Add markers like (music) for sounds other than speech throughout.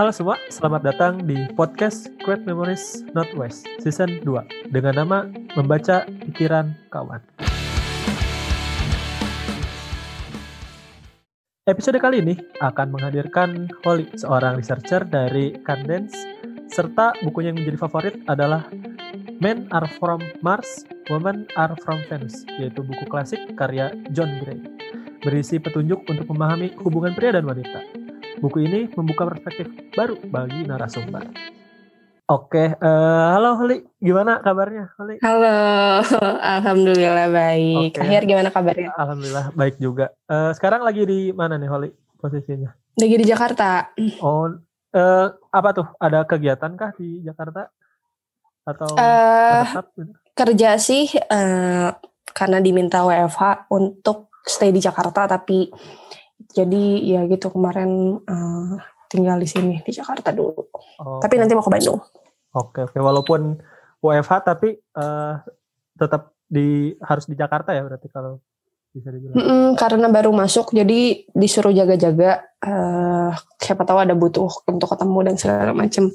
Halo semua, selamat datang di podcast Great Memories Northwest Season 2 dengan nama Membaca Pikiran Kawan. Episode kali ini akan menghadirkan Holly, seorang researcher dari Candence, serta bukunya yang menjadi favorit adalah Men Are From Mars, Women Are From Venus, yaitu buku klasik karya John Gray, berisi petunjuk untuk memahami hubungan pria dan wanita. Buku ini membuka perspektif baru bagi narasumber. Oke, uh, halo Holly, gimana kabarnya Holly? Halo, (laughs) alhamdulillah baik. Oke. Akhir gimana kabarnya? Alhamdulillah baik juga. Uh, sekarang lagi di mana nih Holly posisinya? Lagi di Jakarta. Oh, uh, apa tuh? Ada kegiatan kah di Jakarta? Atau Eh, tetap? gitu? kerja sih eh, karena diminta WFH untuk stay di Jakarta, tapi jadi ya gitu kemarin eh, tinggal di sini di Jakarta dulu. Oh, Tapi nanti mau ke Bandung. Oke, oke. Walaupun WFH tapi eh, tetap di harus di Jakarta ya berarti kalau bisa dibilang. Mm-mm, karena baru masuk, jadi disuruh jaga-jaga. eh, siapa tahu ada butuh untuk ketemu dan segala macem.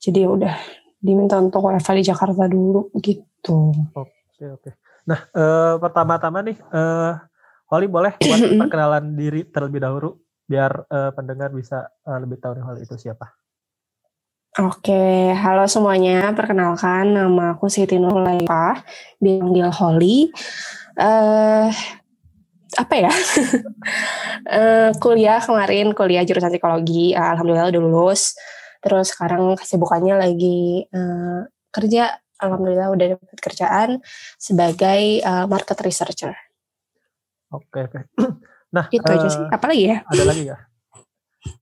Jadi ya udah diminta untuk WFH di Jakarta dulu gitu. Oke, oke. Nah, eh, pertama-tama nih, eh, Holly boleh (clears throat) buat perkenalan diri terlebih dahulu biar eh, pendengar bisa eh, lebih tahu nih Holly itu siapa. Oke, halo semuanya. Perkenalkan, nama aku Siti Nurlaifa, dipanggil Holly. Eh, apa ya? (laughs) Eh, kuliah kemarin, kuliah jurusan psikologi. Alhamdulillah udah lulus. Terus sekarang kesibukannya lagi eh, kerja. Alhamdulillah udah dapat kerjaan sebagai eh, market researcher. Oke, oke. (clears throat) Nah, Gitu aja eh, sih. Apa lagi ya? ada lagi ya?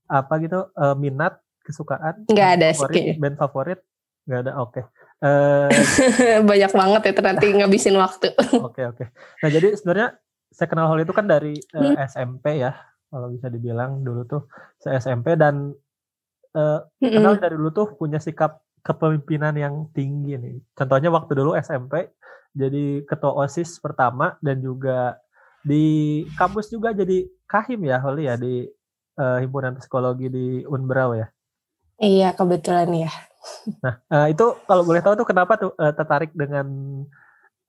Apa gitu eh, minat, kesukaan? Nggak band ada sih favorit, kayaknya. Band favorit? Nggak ada. Oke. Eh, (laughs) Banyak banget ya nanti ngabisin waktu. Oke oke. Nah jadi sebenarnya saya kenal Holly itu kan dari eh, Hmm. SMP ya, kalau bisa dibilang dulu tuh saya SMP dan eh, Mm-mm. kenal dari dulu tuh punya sikap kepemimpinan yang tinggi nih. Contohnya waktu dulu SMP jadi ketua osis pertama dan juga di kampus juga jadi kahim ya Holly ya di eh, himpunan psikologi di Unbrau ya. Iya, kebetulan ya. Nah eh, itu kalau boleh tahu tuh kenapa tuh eh, tertarik dengan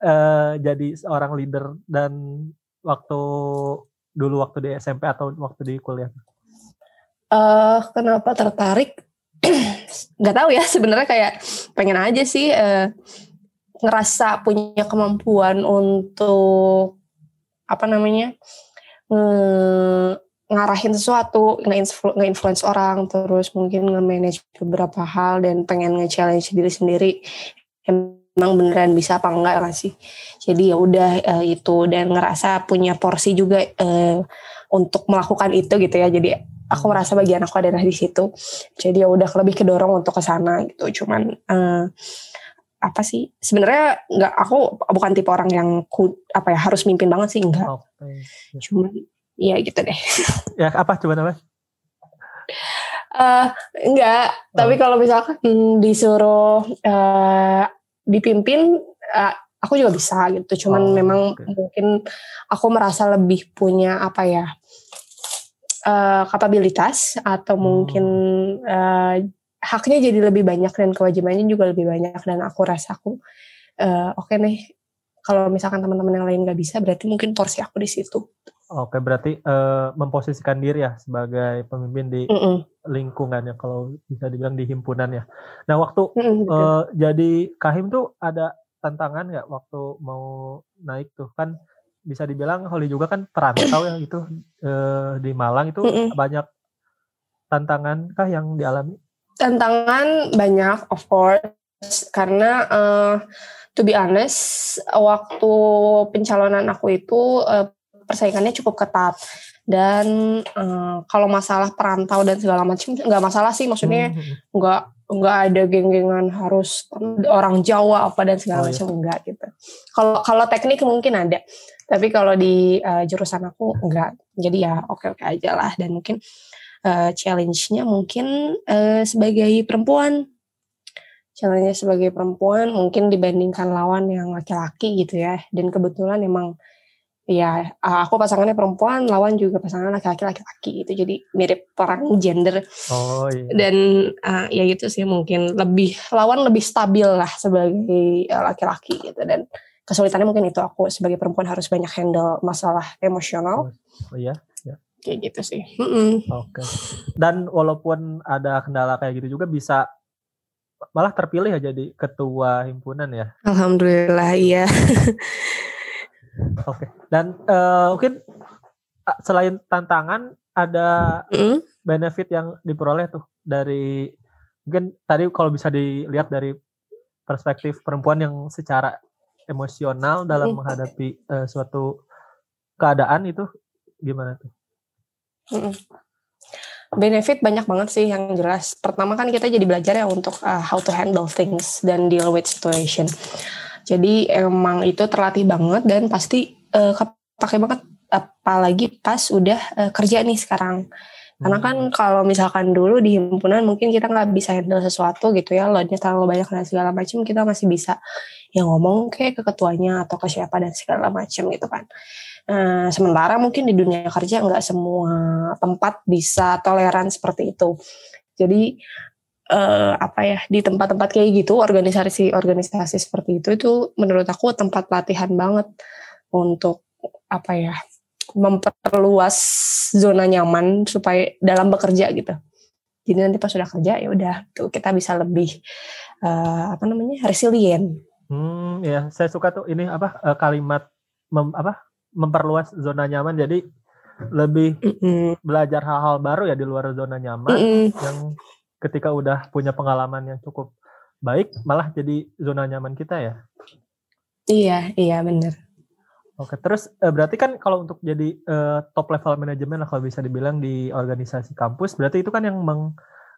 eh, jadi seorang leader dan waktu dulu waktu di SMP atau waktu di kuliah? eh kenapa tertarik? (clears throat) Nggak tahu ya sebenarnya kayak pengen aja sih eh, ngerasa punya kemampuan untuk apa namanya nge- ngarahin sesuatu, nge-influ- nge-influence orang, terus mungkin nge-manage beberapa hal dan pengen nge-challenge diri sendiri. Emang beneran bisa apa enggak nggak sih? Jadi ya udah eh, itu dan ngerasa punya porsi juga eh, untuk melakukan itu gitu ya. Jadi aku merasa bagian aku adalah di situ. Jadi ya udah lebih kedorong untuk ke sana gitu. Cuman eh, apa sih? Sebenarnya nggak aku bukan tipe orang yang ku, apa ya harus mimpin banget sih enggak. Oke. Cuman ya gitu deh. (laughs) Ya apa coba namanya? eh enggak, tapi kalau misalkan hmm, disuruh eh, dipimpin eh, aku juga bisa gitu. Cuman Oh, memang oke. mungkin aku merasa lebih punya apa ya? eh, kapabilitas atau mungkin eh, haknya jadi lebih banyak dan kewajibannya juga lebih banyak dan aku rasa aku eh, oke nih kalau misalkan teman-teman yang lain nggak bisa berarti mungkin porsi aku di situ. Oke berarti eh, memposisikan diri ya sebagai pemimpin di Mm-mm. lingkungannya kalau bisa dibilang di himpunan ya. Nah waktu Mm-mm, betul. eh, jadi kahim tuh ada tantangan nggak waktu mau naik tuh kan bisa dibilang Holly juga kan perantau ya gitu eh, di Malang itu Mm-mm. banyak tantangan kah yang dialami? Tantangan banyak of course karena eh, to be honest waktu pencalonan aku itu eh, persaingannya cukup ketat. Dan eh, kalau masalah perantau dan segala macam nggak masalah sih maksudnya Hmm, nggak nggak ada geng-gengan harus orang Jawa apa dan segala Oh, iya. macam enggak gitu. Kalau kalau teknik mungkin ada tapi kalau di eh, jurusan aku enggak jadi ya oke oke aja lah. Dan mungkin eh, challenge-nya mungkin eh, sebagai perempuan. Challenge-nya sebagai perempuan mungkin dibandingkan lawan yang laki-laki gitu ya. Dan kebetulan emang ya aku pasangannya perempuan lawan juga pasangan laki-laki laki-laki gitu. Jadi mirip perang gender. Oh, iya. dan uh, ya gitu sih mungkin lebih lawan lebih stabil lah sebagai uh, laki-laki gitu. Dan kesulitannya mungkin itu aku sebagai perempuan harus banyak handle masalah emosional. Oh, oh iya. ya. Kayak gitu sih mm -mm. oke okay. dan walaupun ada kendala kayak gitu juga bisa malah terpilih ya jadi ketua himpunan ya alhamdulillah iya (laughs) Oke. Okay. Dan uh, mungkin selain tantangan ada mm. benefit yang diperoleh tuh dari mungkin tadi kalau bisa dilihat dari perspektif perempuan yang secara emosional dalam menghadapi uh, suatu keadaan itu gimana tuh? Mm. Benefit banyak banget sih yang jelas. Pertama kan kita jadi belajar ya untuk uh, how to handle things dan deal with situation. Jadi emang itu terlatih banget dan pasti uh, kepake banget apalagi pas udah uh, kerja nih sekarang. Karena kan hmm. kalau misalkan dulu di himpunan mungkin kita nggak bisa handle sesuatu gitu ya, loadnya terlalu banyak dan segala macam, kita masih bisa ya ngomong kayak ke ketuanya atau ke siapa dan segala macam gitu kan. Nah, sementara mungkin di dunia kerja nggak semua tempat bisa toleran seperti itu. Jadi uh, apa ya di tempat-tempat kayak gitu organisasi-organisasi seperti itu itu menurut aku tempat latihan banget untuk apa ya memperluas zona nyaman supaya dalam bekerja gitu. Jadi nanti pas sudah kerja ya udah tuh kita bisa lebih uh, apa namanya resilient. Hmm ya saya suka tuh ini apa kalimat mem, apa memperluas zona nyaman. Jadi lebih mm belajar hal-hal baru ya di luar zona nyaman mm yang ketika udah punya pengalaman yang cukup baik malah jadi zona nyaman kita ya. Iya iya benar oke terus eh, berarti kan kalau untuk jadi uh, top level manajemen lah kalau bisa dibilang di organisasi kampus berarti itu kan yang meng,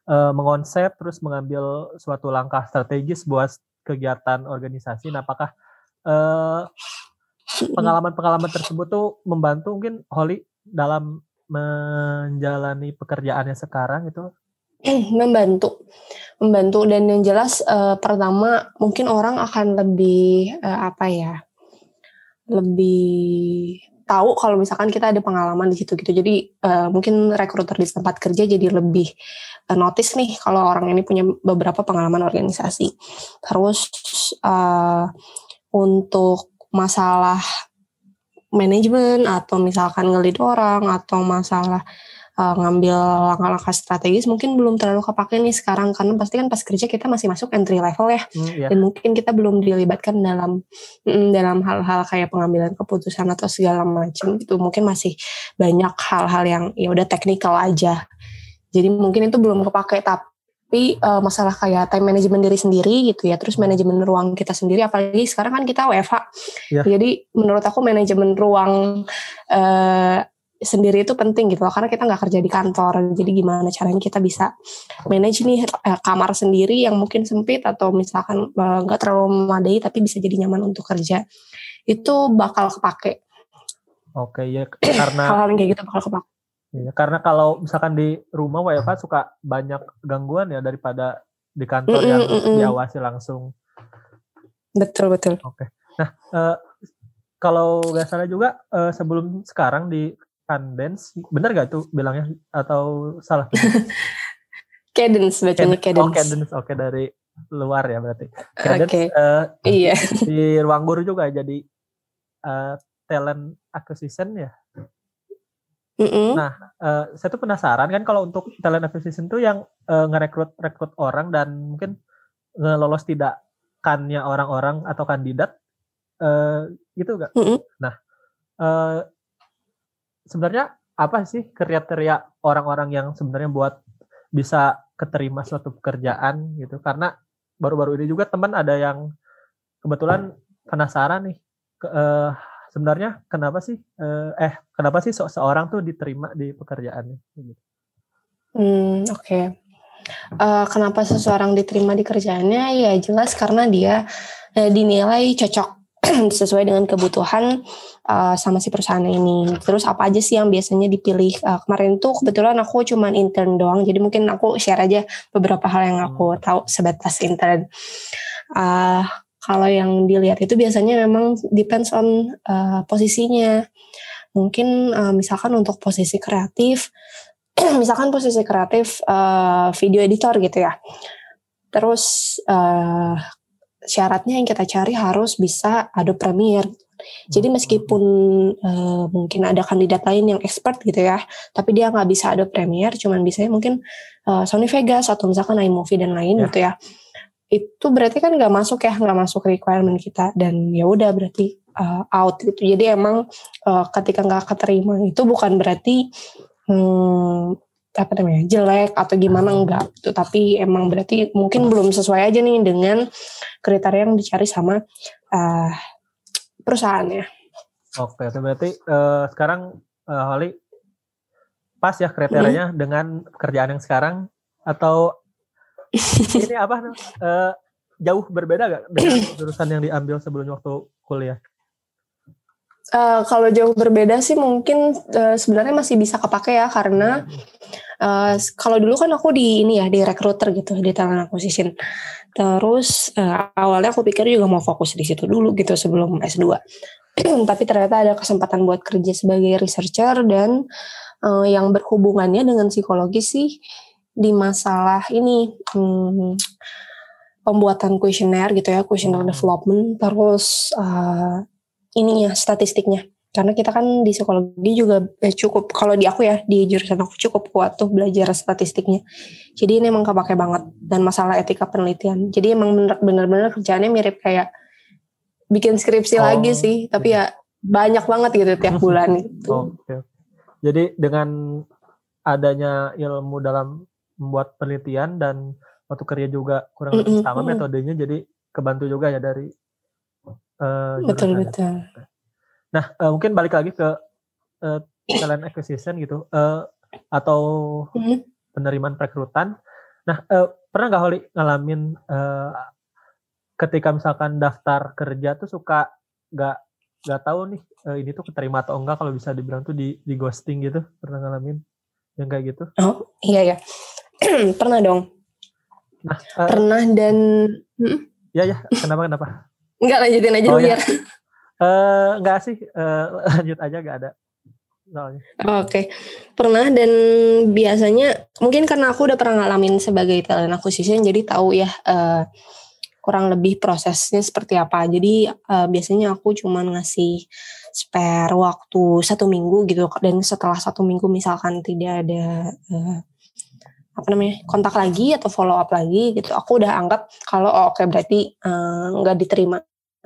uh, mengonsep terus mengambil suatu langkah strategis buat kegiatan organisasi. Nah apakah pengalaman-pengalaman tersebut tuh membantu mungkin Holly dalam menjalani pekerjaannya sekarang itu? Membantu. Membantu dan yang jelas uh, pertama mungkin orang akan lebih uh, apa ya lebih tahu kalau misalkan kita ada pengalaman di situ gitu. Jadi uh, mungkin rekruter di tempat kerja jadi lebih uh, notice nih kalau orang ini punya beberapa pengalaman organisasi. Terus uh, untuk masalah manajemen atau misalkan ngelid orang atau masalah uh, ngambil langkah-langkah strategis mungkin belum terlalu kepake nih sekarang karena pasti kan pas kerja kita masih masuk entry level ya. Mm, yeah. dan mungkin kita belum dilibatkan dalam mm, dalam hal-hal kayak pengambilan keputusan atau segala macam itu mungkin masih banyak hal-hal yang ya udah teknikal aja. Jadi mungkin itu belum kepake tapi uh, masalah kayak time management diri sendiri gitu ya terus manajemen ruang kita sendiri apalagi sekarang kan kita WFH yeah. jadi menurut aku manajemen ruang uh, sendiri itu penting gitu loh karena kita nggak kerja di kantor. Jadi gimana caranya kita bisa manage nih eh, kamar sendiri yang mungkin sempit atau misalkan eh, nggak terlalu memadai tapi bisa jadi nyaman untuk kerja itu bakal kepake. Oke ya karena hal-hal kayak gitu bakal kepake ya, karena kalau misalkan di rumah WFH suka banyak gangguan ya daripada di kantor mm -mm, yang mm -mm. diawasi langsung betul betul oke nah uh, kalau nggak salah juga uh, sebelum sekarang di Cadence, bener gak tuh bilangnya atau salah? (laughs) cadence bacanya cadence. Oh cadence, oke okay, dari luar ya berarti. Cadence okay. uh, eh, iya. di ruang guru juga jadi uh, talent acquisition ya. Mm -hmm. Nah, uh, saya tuh penasaran kan kalau untuk talent acquisition tuh yang uh, ngerekrut rekrut orang dan mungkin ngelolos tidak kannya orang-orang atau kandidat uh, gitu gak? Mm -hmm. Nah, uh, sebenarnya apa sih kriteria orang-orang yang sebenarnya buat bisa keterima suatu pekerjaan gitu karena baru-baru ini juga teman ada yang kebetulan penasaran nih ke, uh, sebenarnya kenapa sih uh, eh kenapa sih se seorang tuh diterima di pekerjaannya. Hmm, oke. Okay. Uh, eh, kenapa seseorang diterima di kerjaannya? Ya jelas karena dia uh, dinilai cocok (clears throat) sesuai dengan kebutuhan uh, sama si perusahaan ini. Terus apa aja sih yang biasanya dipilih? Uh, kemarin tuh kebetulan aku cuman intern doang, jadi mungkin aku share aja beberapa hal yang aku hmm. tahu sebatas intern. Uh, kalau yang dilihat itu biasanya memang depends on uh, posisinya. Mungkin uh, misalkan untuk posisi kreatif, (clears throat) misalkan posisi kreatif uh, video editor gitu ya. Terus uh, syaratnya yang kita cari harus bisa Adobe Premiere. Jadi meskipun uh, mungkin ada kandidat lain yang expert gitu ya, tapi dia nggak bisa Adobe Premiere, cuman bisa mungkin uh, Sony Vegas atau misalkan iMovie dan lain yeah. gitu ya itu berarti kan nggak masuk ya nggak masuk requirement kita. Dan ya udah berarti uh, out gitu. Jadi emang uh, ketika nggak keterima itu bukan berarti hmm, apa namanya jelek atau gimana enggak itu tapi emang berarti mungkin belum sesuai aja nih dengan kriteria yang dicari sama uh, perusahaannya. Oke, berarti uh, sekarang uh, Holly pas ya kriterianya hmm. dengan kerjaan yang sekarang? Atau ini apa uh, jauh berbeda gak dengan jurusan yang diambil sebelum waktu kuliah? Uh, kalau jauh berbeda sih mungkin uh, sebenarnya masih bisa kepake ya karena uh, kalau dulu kan aku di ini ya di recruiter gitu di talent acquisition. Terus uh, awalnya aku pikir juga mau fokus di situ dulu gitu sebelum S2. (clears throat) Tapi ternyata ada kesempatan buat kerja sebagai researcher dan uh, yang berhubungannya dengan psikologi sih di masalah ini hmm, pembuatan kuesioner gitu ya, kuesioner hmm. development, terus uh, ininya statistiknya. Karena kita kan di psikologi juga eh, cukup, kalau di aku ya, di jurusan aku cukup kuat tuh belajar statistiknya. Jadi ini emang kepake banget. Dan masalah etika penelitian. Jadi emang bener-bener kerjaannya mirip kayak bikin skripsi oh, lagi sih. Tapi ya banyak banget gitu tiap bulan gitu. Oh, okay. Jadi dengan adanya ilmu dalam membuat penelitian dan waktu kerja juga kurang lebih sama metodenya jadi kebantu juga ya dari uh, betul betul. Nah uh, mungkin balik lagi ke uh, talent acquisition gitu uh, atau mm-hmm. penerimaan perekrutan. Nah uh, pernah nggak Holly ngalamin uh, ketika misalkan daftar kerja tuh suka nggak nggak tahu nih uh, ini tuh keterima atau enggak kalau bisa dibilang tuh di di ghosting gitu pernah ngalamin yang kayak gitu? Oh iya ya (clears throat) pernah dong. Nah, uh, pernah dan hmm? ya ya kenapa kenapa? Enggak lanjutin aja oh, biar. Ya. (laughs) Uh, enggak sih uh, (laughs) lanjut aja enggak ada. Oke, okay. pernah dan biasanya mungkin karena aku udah pernah ngalamin sebagai talent acquisition jadi tahu ya uh, kurang lebih prosesnya seperti apa. Jadi uh, biasanya aku cuma ngasih spare waktu satu minggu gitu dan setelah satu minggu misalkan tidak ada uh, apa namanya kontak lagi atau follow up lagi gitu. Aku udah anggap kalau oh, oke okay, berarti eh, nggak uh, diterima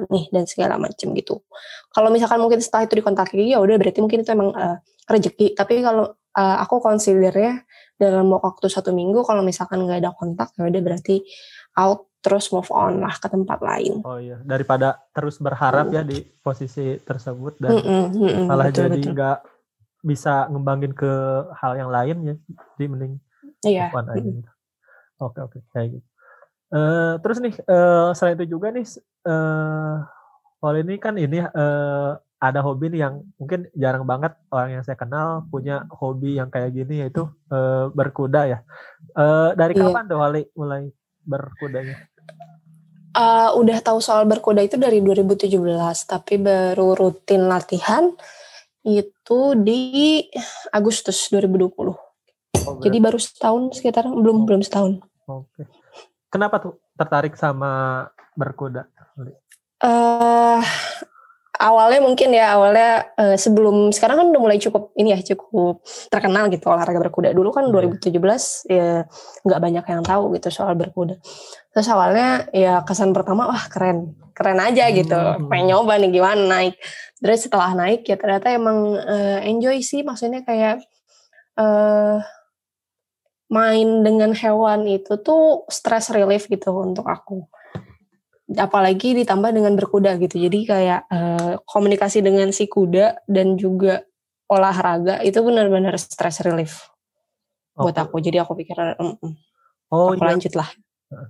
nih dan segala macam gitu. Kalau misalkan mungkin setelah itu dikontak lagi ya udah berarti mungkin itu emang uh, rezeki tapi kalau uh, aku considernya dalam waktu satu minggu kalau misalkan nggak ada kontak ya udah berarti out terus move on lah ke tempat lain. Oh iya, daripada terus berharap mm. ya di posisi tersebut dan mm -mm, mm -mm, malah betul, jadi nggak bisa ngembangin ke hal yang lain ya, jadi mending Iya. Oke oke kayak gitu. Uh, terus nih uh, selain itu juga nih uh, kalau ini kan ini uh, ada hobi nih yang mungkin jarang banget orang yang saya kenal punya hobi yang kayak gini yaitu uh, berkuda ya. Uh, dari yeah. kapan tuh Wali mulai berkudanya? Uh, udah tahu soal berkuda itu dari 2017, tapi baru rutin latihan itu di Agustus 2020. Oh, Jadi baru setahun sekitar belum belum setahun. Oke. Kenapa tuh tertarik sama berkuda? Uh, awalnya mungkin ya awalnya uh, sebelum sekarang kan udah mulai cukup ini ya cukup terkenal gitu olahraga berkuda. Dulu kan 2017 iya. ya nggak banyak yang tahu gitu soal berkuda. Terus awalnya ya kesan pertama wah keren keren aja gitu. Hmm. Pengen nyoba nih gimana naik. Terus setelah naik ya ternyata emang uh, enjoy sih maksudnya kayak uh, main dengan hewan itu tuh stress relief gitu untuk aku apalagi ditambah dengan berkuda gitu jadi kayak uh, komunikasi dengan si kuda dan juga olahraga itu benar-benar stress relief oh. buat aku jadi aku pikir mm -mm. oh aku iya. lanjut lah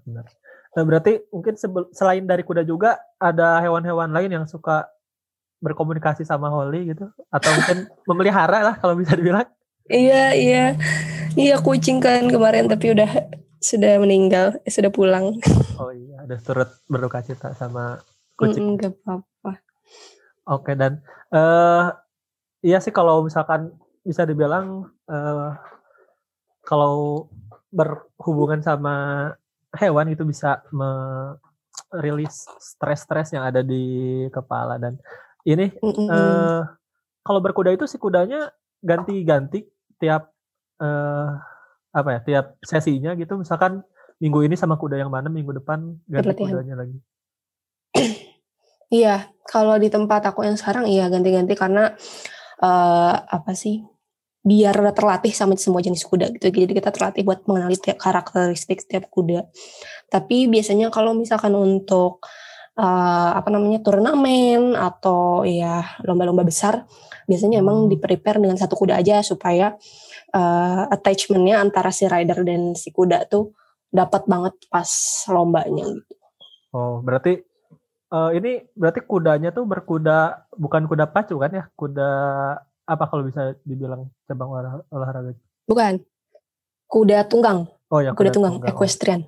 benar. Nah, berarti mungkin selain dari kuda juga ada hewan-hewan lain yang suka berkomunikasi sama Holly gitu atau mungkin memelihara lah kalau bisa dibilang iya iya Iya kucing kan kemarin tapi udah sudah meninggal, eh, sudah pulang. (laughs) Oh iya, ada turut berduka cita sama kucing. Enggak apa-apa. Oke dan uh, iya sih kalau misalkan bisa dibilang uh, kalau berhubungan sama hewan itu bisa merilis stres-stres yang ada di kepala dan ini mm -hmm. uh, kalau berkuda itu si kudanya ganti-ganti tiap uh, apa ya tiap sesinya gitu misalkan minggu ini sama kuda yang mana minggu depan ganti Berlatihan. kudanya lagi (clears throat) iya kalau di tempat aku yang sekarang iya ganti-ganti karena uh, apa sih biar terlatih sama semua jenis kuda gitu jadi kita terlatih buat mengenali tiap karakteristik setiap kuda tapi biasanya kalau misalkan untuk uh, apa namanya turnamen atau ya lomba-lomba besar biasanya emang hmm. di prepare dengan satu kuda aja supaya uh, attachmentnya antara si rider dan si kuda tuh dapat banget pas lombanya gitu. Oh berarti uh, ini berarti kudanya tuh berkuda bukan kuda pacu kan ya kuda apa kalau bisa dibilang cabang olah, olahraga? Bukan. Kuda tunggang. Oh ya, kuda, kuda tunggang, tunggang, equestrian.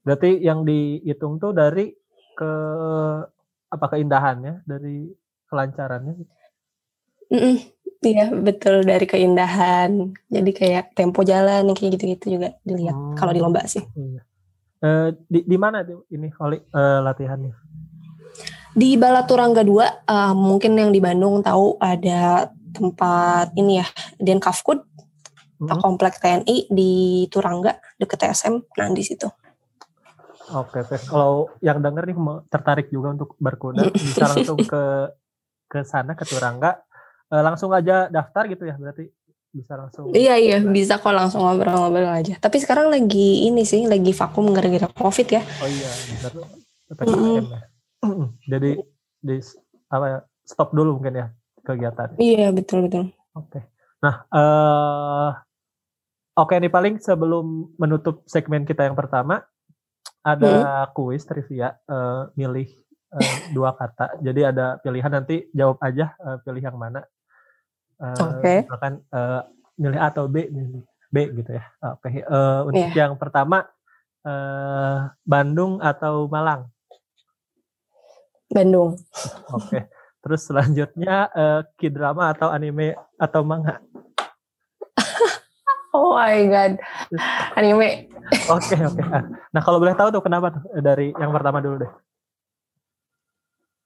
Berarti yang dihitung tuh dari ke apa keindahannya, dari kelancarannya? Mm -mm. Iya betul dari keindahan. Jadi kayak tempo jalan kayak gitu-gitu juga dilihat hmm. kalau di lomba sih. Iya. Uh, di di mana tuh ini Oli uh, latihannya? Di Balaturangga 2 uh, eh, mungkin yang di Bandung tahu ada tempat ini ya Denkafkud hmm. komplek TNI di Turangga deket TSM nah di situ Oke, okay, kalau yang denger nih tertarik juga untuk berkuda (laughs) bisa langsung ke ke sana ke Turangga e, langsung aja daftar gitu ya berarti bisa langsung iya iya bisa kok langsung ngobrol-ngobrol aja tapi sekarang lagi ini sih lagi vakum gara-gara covid ya oh iya benar mm -hmm. jadi di apa ya stop dulu mungkin ya kegiatan. Iya betul betul. Oke. Okay. Nah, uh, oke okay nih paling sebelum menutup segmen kita yang pertama ada hmm. kuis trivia uh, milih uh, dua kata. Jadi ada pilihan nanti jawab aja uh, pilih yang mana. Uh, oke. Okay. Misalkan uh, milih A atau B, milih B gitu ya. Oke. Okay. Uh, untuk yeah. yang pertama uh, Bandung atau Malang? Bandung. Oke. Okay. Terus selanjutnya uh, K-drama atau anime atau manga? (laughs) oh my god, anime. Oke oke. Nah kalau boleh tahu tuh kenapa tuh dari yang pertama dulu deh.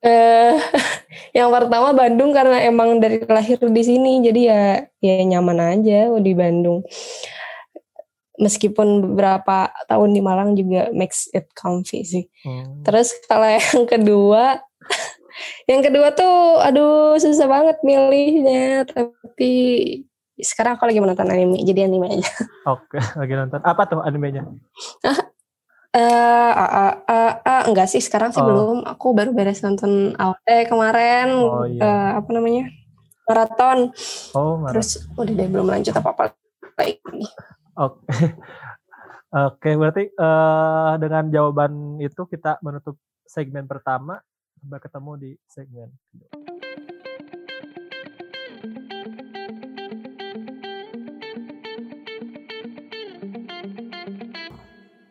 Eh, (laughs) yang pertama Bandung karena emang dari lahir di sini, jadi ya ya nyaman aja di Bandung. Meskipun beberapa tahun di Malang juga makes it comfy sih. Hmm. Terus kalau yang kedua (laughs) yang kedua tuh aduh susah banget milihnya tapi sekarang aku lagi menonton anime jadi anime aja oke (laughs) lagi nonton apa tuh animenya (laughs) Eh, uh, uh, uh, uh, enggak sih sekarang sih oh. belum. Aku baru beres nonton AOT kemarin. Oh, iya. uh, apa namanya? Maraton. Oh, maraton. Terus udah deh belum lanjut apa-apa lagi. Oke. (laughs) Oke, berarti uh, dengan jawaban itu kita menutup segmen pertama. Sampai ketemu di segmen kedua.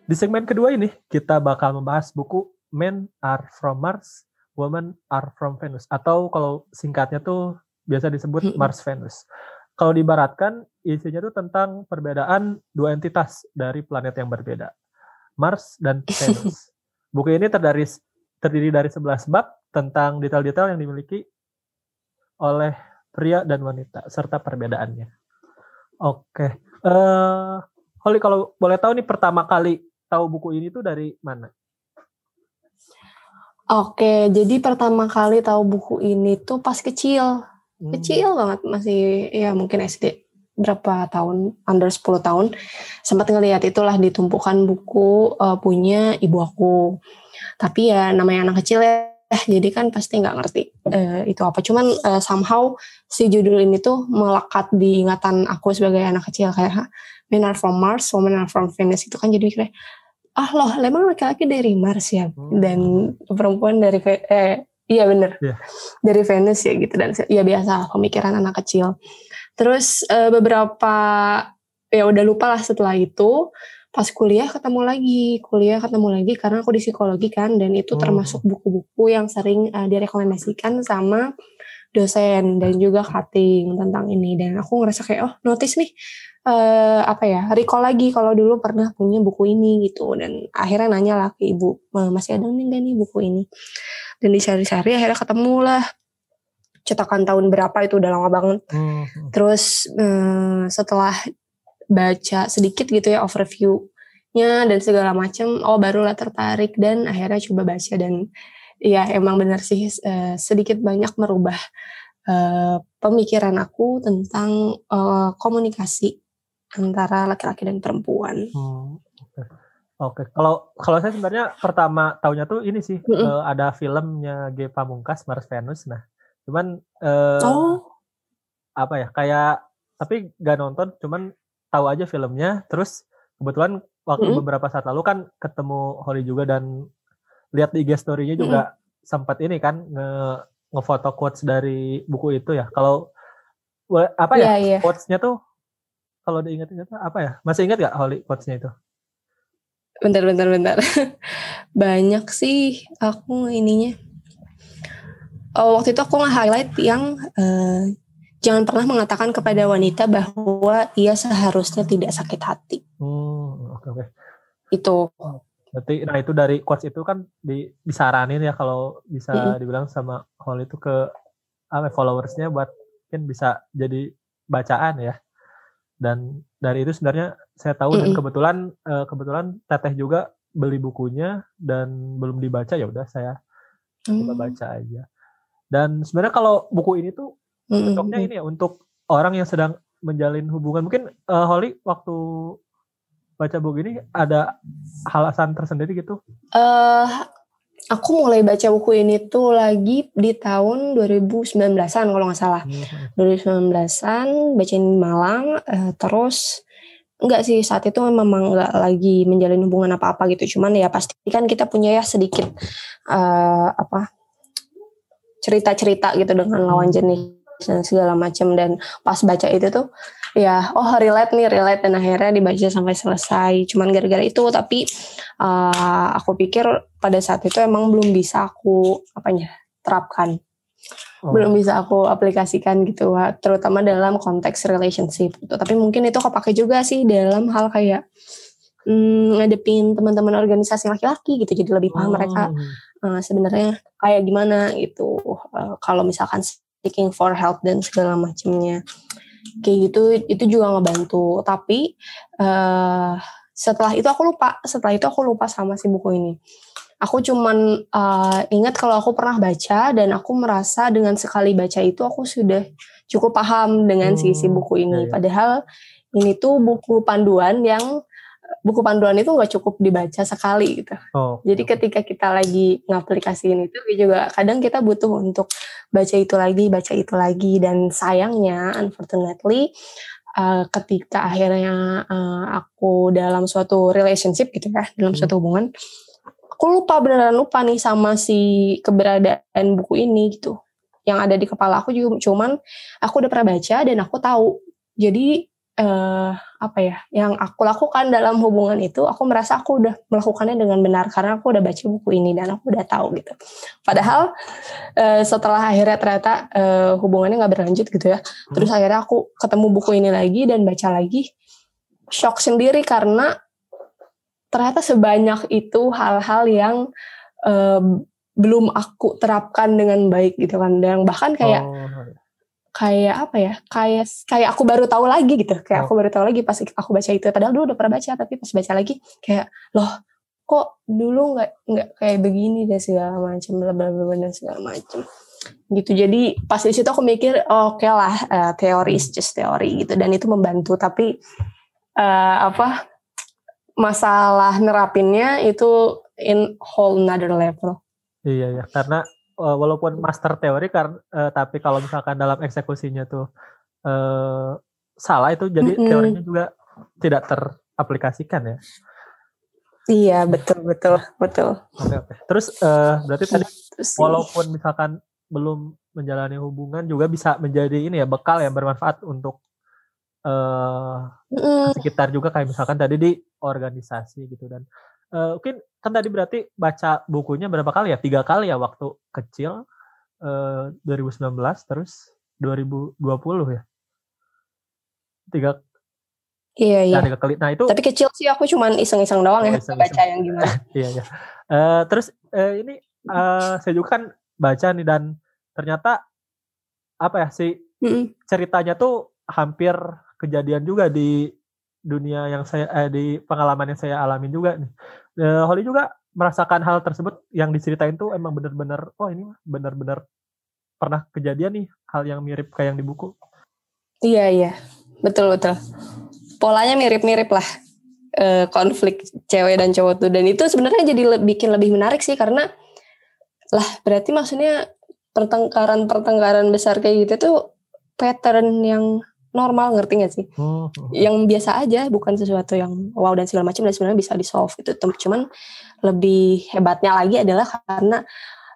Di segmen kedua ini, kita bakal membahas buku Men Are From Mars, Women Are From Venus. Atau kalau singkatnya tuh biasa disebut Mars Venus. Kalau dibaratkan, isinya tuh tentang perbedaan dua entitas dari planet yang berbeda. Mars dan (laughs) Venus. Buku ini terdiri terdiri dari 11 bab tentang detail-detail yang dimiliki oleh pria dan wanita serta perbedaannya. Oke, uh, Holly kalau boleh tahu nih pertama kali tahu buku ini tuh dari mana? Oke, jadi pertama kali tahu buku ini tuh pas kecil. Hmm. Kecil banget masih ya mungkin SD berapa tahun under 10 tahun sempat ngelihat itulah ditumpukan buku uh, punya ibu aku tapi ya namanya anak kecil ya jadi kan pasti nggak ngerti uh, itu apa cuman uh, somehow si judul ini tuh melekat di ingatan aku sebagai anak kecil kayak men are from Mars women are from Venus itu kan jadi kayak ah loh emang laki-laki dari Mars ya hmm. dan perempuan dari eh iya bener yeah. dari Venus ya gitu dan ya biasa pemikiran anak kecil terus uh, beberapa ya udah lupa lah setelah itu pas kuliah ketemu lagi, kuliah ketemu lagi karena aku di psikologi kan dan itu Hmm. termasuk buku-buku yang sering uh, direkomendasikan sama dosen dan juga cutting tentang ini dan aku ngerasa kayak oh notice nih eh apa ya recall lagi kalau dulu pernah punya buku ini gitu. Dan akhirnya nanya lah ke ibu "Ma, masih ada nih gak nih buku ini? Dan dicari-cari akhirnya ketemu lah. Cetakan tahun berapa itu udah lama banget. Hmm. Terus eh, setelah baca sedikit gitu ya overview-nya dan segala macam, oh barulah tertarik dan akhirnya coba baca. Dan ya emang benar sih eh, sedikit banyak merubah eh, pemikiran aku tentang eh, komunikasi antara laki-laki dan perempuan. Hmm, Oke, Oke. Kalau kalau saya sebenarnya pertama tahunya tuh ini sih Mm-mm. eh, ada filmnya G Pamungkas Mars Venus. Nah, cuman eh, Oh, apa ya kayak tapi gak nonton, cuman tahu aja filmnya. Terus kebetulan waktu Mm-mm. beberapa saat lalu kan ketemu Holly juga dan lihat di IG story-nya juga sempat ini kan nge ngefoto quotes dari buku itu ya. Kalau apa ya iya iya. quotes-nya tuh kalau diingat-ingat apa ya? Masih ingat gak Holly quotes-nya itu? Bentar bentar bentar. (laughs) Banyak sih aku ininya. Oh, waktu itu aku nge-highlight yang eh, jangan pernah mengatakan kepada wanita bahwa ia seharusnya tidak sakit hati. Hmm, oke oke. Itu. Berarti nah itu dari quotes itu kan di, disaranin ya kalau bisa Mm-mm. dibilang sama Holly itu ke apa followersnya buat mungkin bisa jadi bacaan ya. Dan dari itu sebenarnya saya tahu dan Mm-mm. kebetulan eh, kebetulan Teteh juga beli bukunya dan belum dibaca ya udah saya coba Hmm, baca aja. Dan sebenarnya kalau buku ini tuh cocoknya ini ya untuk orang yang sedang menjalin hubungan. Mungkin eh, Holly waktu baca buku ini ada alasan tersendiri gitu. Eh, aku mulai baca buku ini tuh lagi di tahun 2019-an kalau nggak salah. 2019-an bacain Malang eh, terus enggak sih saat itu memang enggak lagi menjalin hubungan apa-apa gitu. Cuman ya pasti kan kita punya ya sedikit eh, apa cerita-cerita gitu dengan lawan jenis dan segala macam. Dan pas baca itu tuh ya oh relate nih relate. Dan akhirnya dibaca sampai selesai. Cuman gara-gara itu tapi eh, aku pikir pada saat itu emang belum bisa aku apanya terapkan. Oh, belum bisa aku aplikasikan gitu terutama dalam konteks relationship gitu. Tapi mungkin itu kepake juga sih dalam hal kayak hmm, ngadepin teman-teman organisasi laki-laki gitu. Jadi lebih paham mereka Hmm. eh, sebenarnya kayak gimana gitu. Eh, kalau misalkan seeking for help dan segala macamnya. Kayak gitu itu juga ngebantu. Tapi eh setelah itu aku lupa setelah itu aku lupa sama si buku ini. Aku cuman eh, ingat kalau aku pernah baca dan aku merasa dengan sekali baca itu aku sudah cukup paham dengan Hmm, buku ini. iya, iya. padahal ini tuh buku panduan yang buku panduan itu nggak cukup dibaca sekali gitu Oh, jadi ketika kita lagi ngaplikasiin itu juga kadang kita butuh untuk baca itu lagi, baca itu lagi dan sayangnya unfortunately uh, ketika akhirnya uh, aku dalam suatu relationship gitu ya, dalam Hmm. suatu hubungan, aku lupa beneran lupa nih sama si keberadaan buku ini gitu. Yang ada di kepala aku juga cuman aku udah pernah baca dan aku tahu. Jadi eh apa ya yang aku lakukan dalam hubungan itu aku merasa aku udah melakukannya dengan benar karena aku udah baca buku ini dan aku udah tahu gitu. Padahal eh, setelah akhirnya ternyata eh, hubungannya nggak berlanjut gitu ya terus akhirnya aku ketemu buku ini lagi dan baca lagi shock sendiri karena ternyata sebanyak itu hal-hal yang eh, belum aku terapkan dengan baik gitu kan dan bahkan kayak Oh, kayak apa ya kayak kayak aku baru tahu lagi gitu kayak aku baru tahu lagi pas aku baca itu. Padahal dulu udah pernah baca tapi pas baca lagi kayak loh kok dulu nggak nggak kayak begini dan segala macam bla bla bla dan segala macam gitu. Jadi pas di situ aku mikir oh, oke lah eh, teori is just teori gitu. Dan itu membantu. Tapi eh, apa masalah nerapinnya itu in whole another level. Iya ya, karena walaupun master teori karena tapi kalau misalkan dalam eksekusinya tuh eh, salah itu jadi Mm-mm. teorinya juga tidak teraplikasikan ya. iya betul betul betul Oke oke. Terus eh, berarti tadi Gitu walaupun misalkan belum menjalani hubungan juga bisa menjadi ini ya bekal yang bermanfaat untuk uh, mm. sekitar juga kayak misalkan tadi di organisasi gitu dan uh, mungkin kan tadi berarti baca bukunya berapa kali ya tiga kali ya waktu kecil uh, 2019 terus 2020 ya tiga Iya iya. Tiga kali. Nah itu. Tapi kecil sih aku cuman iseng-iseng doang oh, ya iseng -iseng. baca yang gimana. (laughs) iya iya. Uh, terus uh, ini uh, saya juga kan baca nih dan ternyata apa ya sih mm -mm. ceritanya tuh hampir kejadian juga di dunia yang saya eh, di pengalaman yang saya alami juga nih. Uh, Holly juga merasakan hal tersebut yang diceritain tuh emang bener-bener oh ini bener-bener pernah kejadian nih hal yang mirip kayak yang di buku. Iya iya betul betul. Polanya mirip-mirip lah uh, konflik cewek dan cowok tuh dan itu sebenarnya jadi le bikin lebih menarik sih karena lah berarti maksudnya pertengkaran-pertengkaran besar kayak gitu tuh pattern yang normal ngerti gak sih? Hmm. Yang biasa aja bukan sesuatu yang wow dan segala macam dan sebenarnya bisa di solve gitu. Cuman lebih hebatnya lagi adalah karena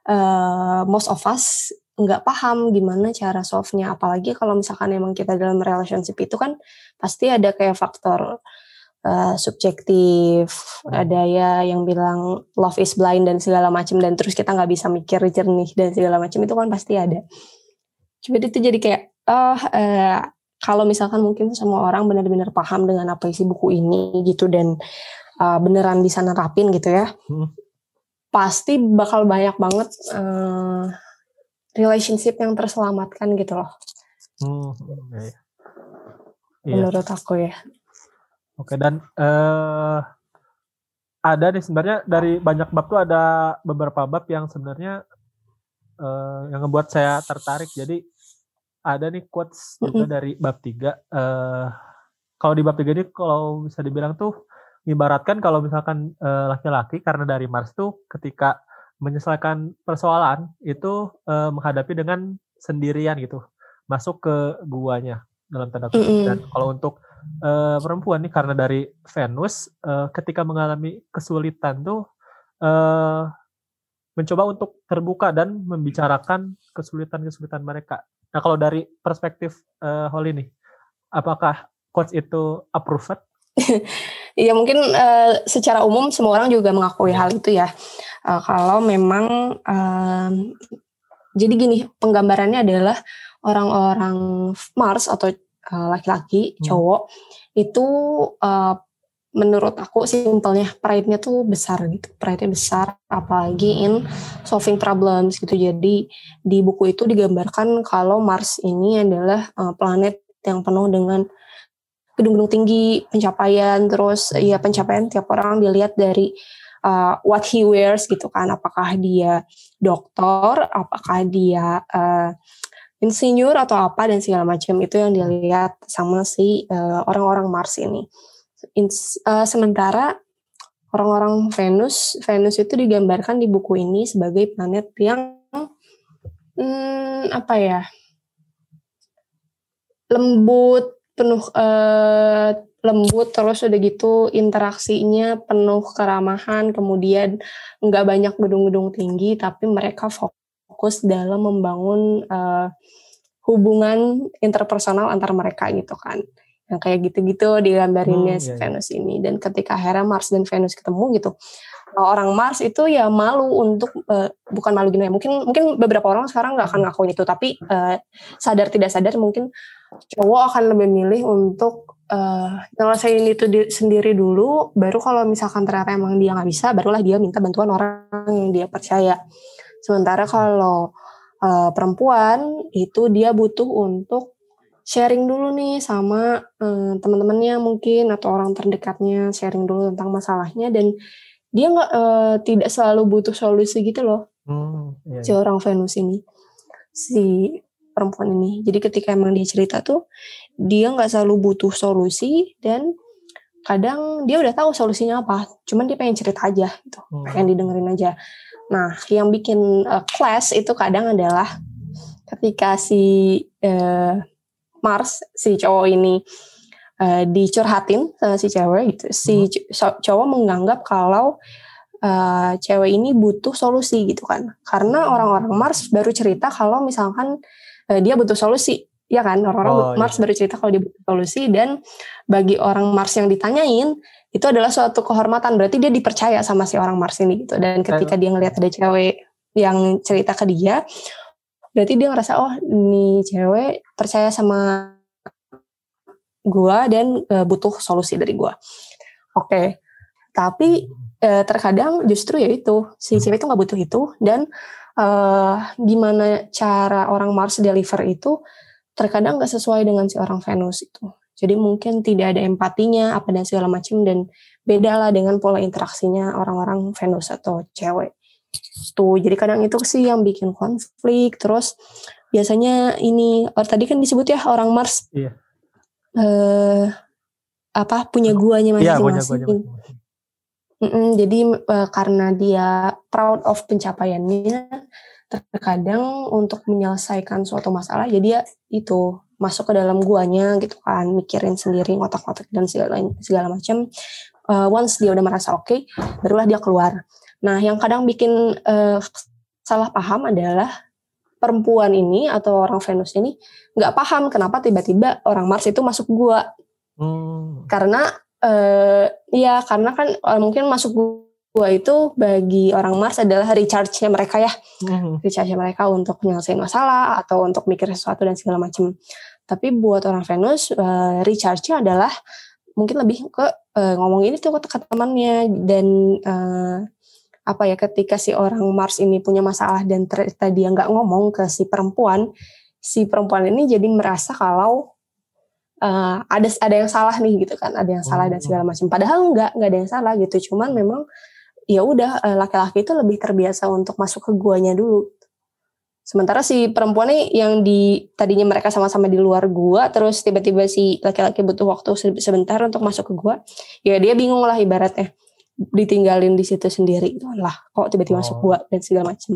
uh, most of us nggak paham gimana cara solve-nya apalagi kalau misalkan emang kita dalam relationship itu kan pasti ada kayak faktor uh, subjektif hmm. ada ya yang bilang love is blind dan segala macam dan terus kita nggak bisa mikir jernih dan segala macam itu kan pasti ada coba itu jadi kayak oh uh, kalau misalkan mungkin semua orang benar-benar paham dengan apa isi buku ini gitu dan uh, beneran bisa nerapin gitu ya, hmm. pasti bakal banyak banget uh, relationship yang terselamatkan gitu loh. Hmm, iya. iya. Menurut aku ya. Oke dan uh, ada nih sebenarnya dari banyak bab tuh ada beberapa bab yang sebenarnya uh, yang membuat saya tertarik. Jadi ada nih quotes juga dari bab 3. Uh, kalau di bab 3 ini kalau bisa dibilang tuh ibaratkan kalau misalkan uh, laki-laki karena dari Mars tuh ketika menyelesaikan persoalan itu uh, menghadapi dengan sendirian gitu. Masuk ke guanya dalam tanda kutip. Mm-hmm. Dan kalau untuk uh, perempuan nih karena dari Venus uh, ketika mengalami kesulitan tuh uh, mencoba untuk terbuka dan membicarakan kesulitan-kesulitan mereka. Nah, kalau dari perspektif uh, Holly nih, apakah coach itu approved? (laughs) Iya mungkin uh, secara umum semua orang juga mengakui hal itu ya. Uh, kalau memang uh, jadi gini penggambarannya adalah orang-orang Mars atau laki-laki, uh, cowok hmm. itu uh, menurut aku simpelnya pride-nya tuh besar gitu. Pride-nya besar apalagi in solving problems gitu. Jadi di buku itu digambarkan kalau Mars ini adalah uh, planet yang penuh dengan gedung-gedung tinggi, pencapaian, terus ya pencapaian tiap orang dilihat dari uh, what he wears gitu kan. Apakah dia dokter, apakah dia uh, insinyur atau apa dan segala macam itu yang dilihat sama si orang-orang uh, orang -orang Mars ini uh, sementara orang-orang Venus, Venus itu digambarkan di buku ini sebagai planet yang hmm, apa ya lembut, penuh uh, lembut terus udah gitu interaksinya penuh keramahan, kemudian nggak banyak gedung-gedung tinggi, tapi mereka fokus dalam membangun uh, hubungan interpersonal antar mereka gitu kan yang kayak gitu-gitu digambarinnya hmm, si iya, iya. Venus ini. Dan ketika akhirnya Mars dan Venus ketemu gitu eh, orang Mars itu ya malu untuk uh, bukan malu gini ya mungkin mungkin beberapa orang sekarang nggak akan ngakuin itu tapi uh, sadar tidak sadar mungkin cowok akan lebih milih untuk uh, nyelesain itu di, sendiri dulu baru kalau misalkan ternyata emang dia nggak bisa barulah dia minta bantuan orang yang dia percaya. Sementara kalau uh, perempuan itu dia butuh untuk sharing dulu nih sama um, teman-temannya mungkin atau orang terdekatnya sharing dulu tentang masalahnya dan dia nggak uh, tidak selalu butuh solusi gitu loh hmm, iya, si iya. orang Venus ini si perempuan ini jadi ketika emang dia cerita tuh dia nggak selalu butuh solusi dan kadang dia udah tahu solusinya apa cuman dia pengen cerita aja gitu hmm. pengen didengerin aja nah yang bikin uh, class itu kadang adalah ketika si uh, Mars si cowok ini uh, dicurhatin sama si cewek gitu. Si hmm. cowok menganggap kalau uh, cewek ini butuh solusi gitu kan. Karena orang-orang Mars baru cerita kalau misalkan uh, dia butuh solusi ya kan orang-orang Oh, Mars iya. baru cerita kalau dia butuh solusi dan bagi orang Mars yang ditanyain itu adalah suatu kehormatan berarti dia dipercaya sama si orang Mars ini gitu dan ketika dia ngelihat ada cewek yang cerita ke dia berarti dia ngerasa oh ini cewek percaya sama gua dan eh, butuh solusi dari gua. Oke tapi eh, terkadang justru ya itu si cewek itu nggak butuh itu dan eh, gimana cara orang Mars deliver itu terkadang nggak sesuai dengan si orang Venus itu. Jadi mungkin tidak ada empatinya apa dan segala macam dan beda lah dengan pola interaksinya orang-orang Venus atau cewek tuh jadi kadang itu sih yang bikin konflik terus biasanya ini oh, tadi kan disebut ya orang Mars Iya. eh apa punya guanya Iya, masing-masing masing-masing. Mm-mm, jadi eh, karena dia proud of pencapaiannya, terkadang untuk menyelesaikan suatu masalah, ya dia itu masuk ke dalam guanya gitu kan, mikirin sendiri, ngotak-ngotak dan segala segala macam. Eh, once dia udah merasa oke, barulah dia keluar. Nah, yang kadang bikin eh, salah paham adalah perempuan ini atau orang Venus ini nggak paham kenapa tiba-tiba orang Mars itu masuk gua Hmm. karena eh ya karena kan eh, mungkin masuk gua itu bagi orang Mars adalah recharge-nya mereka ya Hmm. recharge mereka untuk menyelesaikan masalah atau untuk mikir sesuatu dan segala macam tapi buat orang Venus eh, recharge-nya adalah mungkin lebih ke eh, ngomong ini tuh ke temannya dan eh, apa ya ketika si orang Mars ini punya masalah dan ternyata dia nggak ngomong ke si perempuan si perempuan ini jadi merasa kalau eh, ada ada yang salah nih gitu kan ada yang salah dan segala macam. Padahal nggak nggak ada yang salah gitu cuman memang ya udah eh, laki-laki itu lebih terbiasa untuk masuk ke guanya dulu. Sementara si perempuan nih yang di tadinya mereka sama-sama di luar gua terus tiba-tiba si laki-laki butuh waktu se- sebentar untuk masuk ke gua ya dia bingung lah ibaratnya ditinggalin di situ sendiri gitu lah. Kok tiba-tiba masuk Oh. gua dan segala macam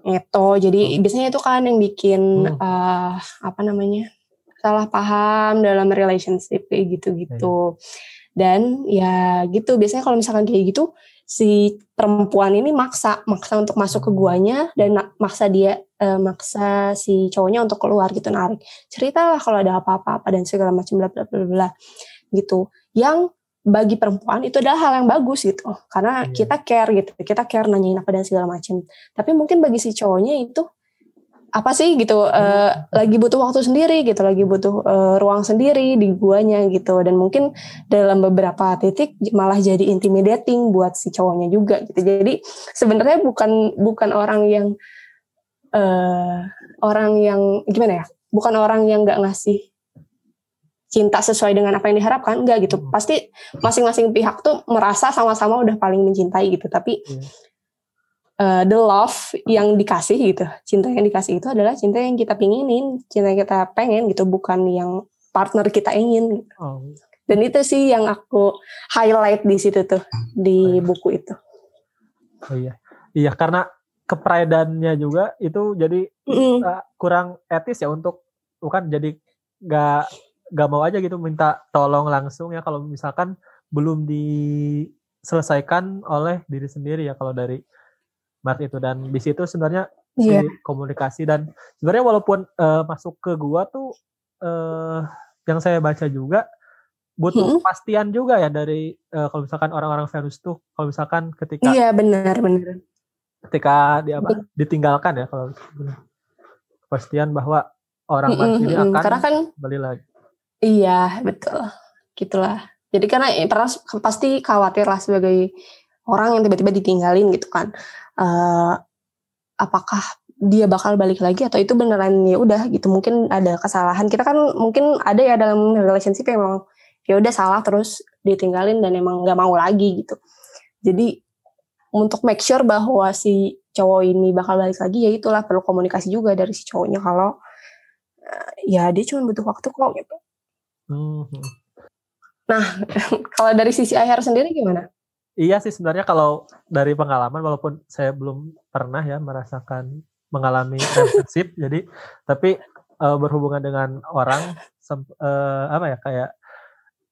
itu jadi biasanya itu kan yang bikin Hmm. eh, apa namanya salah paham dalam relationship kayak gitu-gitu. Dan ya gitu biasanya kalau misalkan kayak gitu si perempuan ini maksa maksa untuk masuk ke guanya dan maksa dia eh, maksa si cowoknya untuk keluar gitu narik. Ceritalah kalau ada apa-apa apa dan segala macam bla bla bla bla gitu. Yang bagi perempuan itu adalah hal yang bagus gitu. Karena Iya. kita care gitu kita care nanyain apa dan segala macam tapi mungkin bagi si cowoknya itu apa sih gitu eh, lagi butuh waktu sendiri gitu lagi butuh eh, ruang sendiri di guanya gitu. Dan mungkin dalam beberapa titik malah jadi intimidating buat si cowoknya juga gitu. Jadi sebenarnya bukan bukan orang yang eh orang yang gimana ya bukan orang yang nggak ngasih cinta sesuai dengan apa yang diharapkan enggak gitu Hmm. pasti masing-masing pihak tuh merasa sama-sama udah paling mencintai gitu tapi Iya. eh, the love yang dikasih gitu cinta yang dikasih itu adalah cinta yang kita pinginin cinta yang kita pengen gitu bukan yang partner kita ingin gitu. Oh, dan itu sih yang aku highlight di situ tuh di Oh, iya. buku itu oh iya. Iya, karena kepridannya juga itu jadi uh, kurang etis ya untuk bukan jadi nggak nggak mau aja gitu minta tolong langsung ya kalau misalkan belum diselesaikan oleh diri sendiri ya kalau dari Mart itu dan di situ sebenarnya si Iya. komunikasi dan sebenarnya walaupun uh, masuk ke gua tuh eh yang saya baca juga butuh Mm-mm. kepastian juga ya dari uh, kalau misalkan orang-orang Venus tuh kalau misalkan ketika iya benar benar ketika di apa ditinggalkan ya kalau kepastian bahwa orang Mars Mm-mm, ini akan karena kan kembali lagi. Iya, betul. Gitulah. Jadi karena ya, pernah pasti khawatir lah sebagai orang yang tiba-tiba ditinggalin gitu kan. Eh apakah dia bakal balik lagi atau itu beneran ya udah gitu mungkin ada kesalahan kita kan mungkin ada ya dalam relationship yang emang ya udah salah terus ditinggalin dan emang nggak mau lagi gitu jadi untuk make sure bahwa si cowok ini bakal balik lagi ya itulah perlu komunikasi juga dari si cowoknya kalau eh, ya dia cuma butuh waktu kok gitu Hmm. (laughs) Kalau dari sisi AHR sendiri gimana? Iya sih sebenarnya kalau dari pengalaman walaupun saya belum pernah ya merasakan mengalami relationship (laughs) jadi tapi eh, berhubungan dengan orang eh, apa ya kayak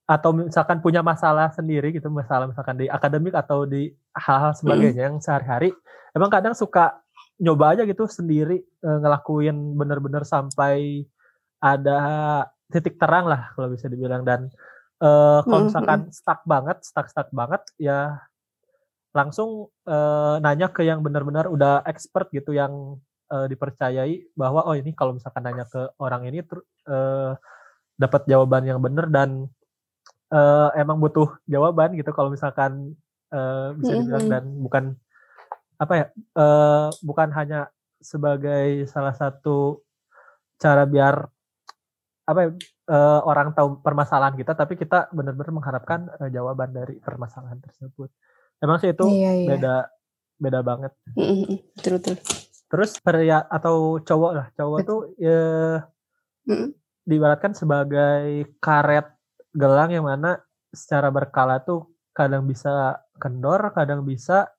atau misalkan punya masalah sendiri gitu masalah misalkan di akademik atau di hal-hal sebagainya yang sehari-hari emang kadang suka nyoba aja gitu sendiri eh, ngelakuin bener-bener sampai ada titik terang lah kalau bisa dibilang. Dan uh, kalau misalkan stuck banget, stuck stuck banget ya langsung uh, nanya ke yang benar-benar udah expert gitu yang uh, dipercayai bahwa oh ini kalau misalkan nanya ke orang ini uh, dapat jawaban yang benar dan uh, emang butuh jawaban gitu. Kalau misalkan uh, bisa dibilang dan bukan apa ya uh, bukan hanya sebagai salah satu cara biar apa uh, orang tahu permasalahan kita tapi kita benar-benar mengharapkan uh, jawaban dari permasalahan tersebut emang sih itu iya, iya. beda beda banget betul betul terus pria atau cowok lah cowok tuh ya mm. diibaratkan sebagai karet gelang yang mana secara berkala tuh kadang bisa kendor kadang bisa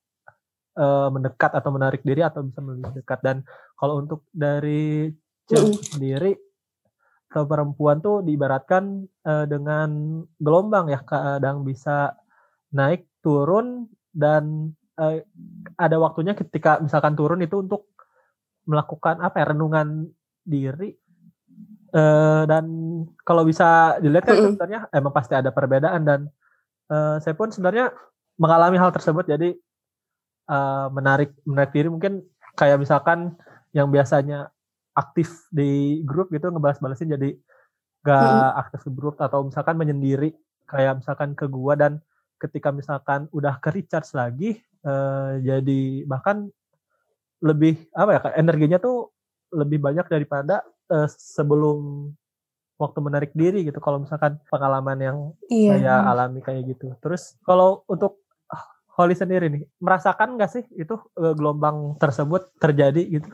uh, mendekat atau menarik diri atau bisa lebih dekat dan kalau untuk dari cewek mm. sendiri ke perempuan tuh diibaratkan uh, dengan gelombang ya kadang bisa naik turun dan uh, ada waktunya ketika misalkan turun itu untuk melakukan apa ya renungan diri. Uh, dan kalau bisa dilihat kan sebenarnya emang pasti ada perbedaan dan uh, saya pun sebenarnya mengalami hal tersebut. Jadi uh, menarik menarik diri. Mungkin kayak misalkan yang biasanya aktif di grup gitu ngebahas-balasin jadi gak hmm. aktif di grup atau misalkan menyendiri kayak misalkan ke gua dan ketika misalkan udah ke recharge lagi uh, jadi bahkan lebih apa ya energinya tuh lebih banyak daripada uh, sebelum waktu menarik diri gitu kalau misalkan pengalaman yang iya. saya alami kayak gitu terus kalau untuk Holly sendiri nih merasakan nggak sih itu uh, gelombang tersebut terjadi gitu?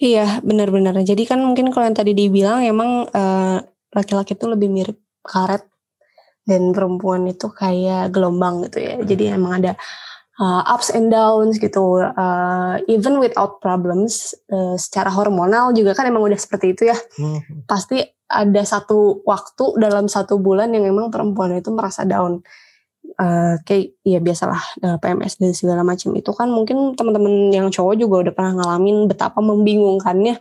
Hmm, hmm, hmm. Iya, benar-benar. Jadi kan mungkin kalau yang tadi dibilang emang uh, laki-laki itu lebih mirip karet dan perempuan itu kayak gelombang gitu ya. Jadi emang ada uh, ups and downs gitu. Uh, even without problems, uh, secara hormonal juga kan emang udah seperti itu ya. Hmm. Pasti ada satu waktu dalam satu bulan yang emang perempuan itu merasa down uh, kayak ya biasalah eh, PMS dan segala macam itu kan mungkin teman-teman yang cowok juga udah pernah ngalamin betapa membingungkannya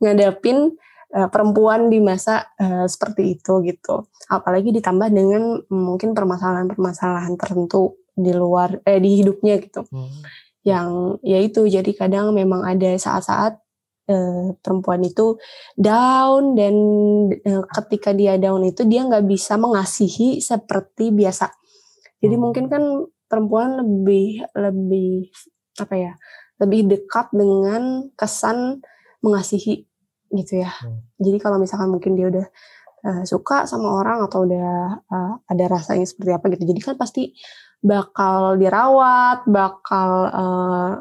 ngadepin uh, perempuan di masa uh, seperti itu gitu. Apalagi ditambah dengan mungkin permasalahan-permasalahan tertentu di luar eh di hidupnya gitu. Hmm. Yang ya itu jadi kadang memang ada saat-saat uh, perempuan itu down dan uh, ketika dia down itu dia nggak bisa mengasihi seperti biasa jadi hmm. mungkin kan perempuan lebih lebih apa ya? Lebih dekat dengan kesan mengasihi gitu ya. Hmm. Jadi kalau misalkan mungkin dia udah uh, suka sama orang atau udah uh, ada rasanya seperti apa gitu. Jadi kan pasti bakal dirawat, bakal uh,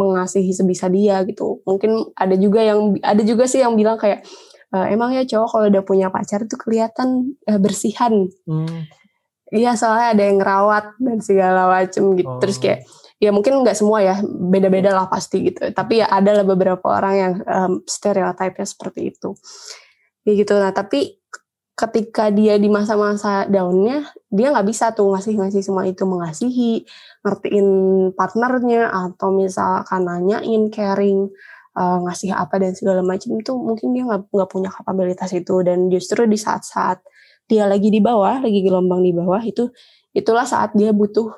mengasihi sebisa dia gitu. Mungkin ada juga yang ada juga sih yang bilang kayak uh, emang ya cowok kalau udah punya pacar itu kelihatan uh, bersihan. Hmm. Iya soalnya ada yang ngerawat dan segala macem gitu. Oh. Terus kayak ya mungkin nggak semua ya beda-beda lah pasti gitu. Tapi ya ada lah beberapa orang yang um, stereotipnya seperti itu. Ya gitu. Nah tapi ketika dia di masa-masa daunnya dia nggak bisa tuh ngasih-ngasih semua itu mengasihi, ngertiin partnernya atau misalkan nanyain, caring, uh, ngasih apa dan segala macam itu mungkin dia nggak nggak punya kapabilitas itu dan justru di saat-saat dia lagi di bawah, lagi gelombang di bawah itu itulah saat dia butuh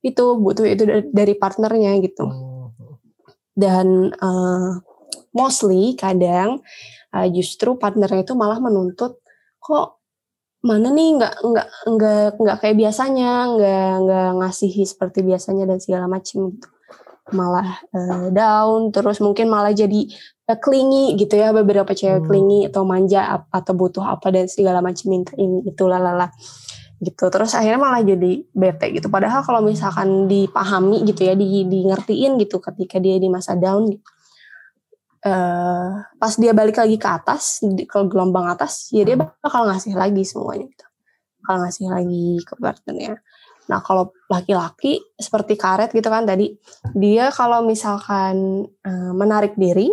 itu butuh itu dari partnernya gitu. Dan uh, mostly kadang uh, justru partnernya itu malah menuntut kok mana nih nggak nggak nggak nggak kayak biasanya nggak nggak ngasihi seperti biasanya dan segala macam gitu malah uh, down terus mungkin malah jadi clingy gitu ya beberapa cewek hmm. clingy atau manja atau butuh apa dan segala macam minta ini itu lalala gitu. Terus akhirnya malah jadi bete gitu. Padahal kalau misalkan dipahami gitu ya di, di ngertiin gitu ketika dia di masa down gitu. Uh, pas dia balik lagi ke atas ke gelombang atas ya dia hmm. bakal ngasih lagi semuanya gitu. Bakal ngasih lagi ke partnernya. Nah kalau laki-laki seperti karet gitu kan tadi dia kalau misalkan uh, menarik diri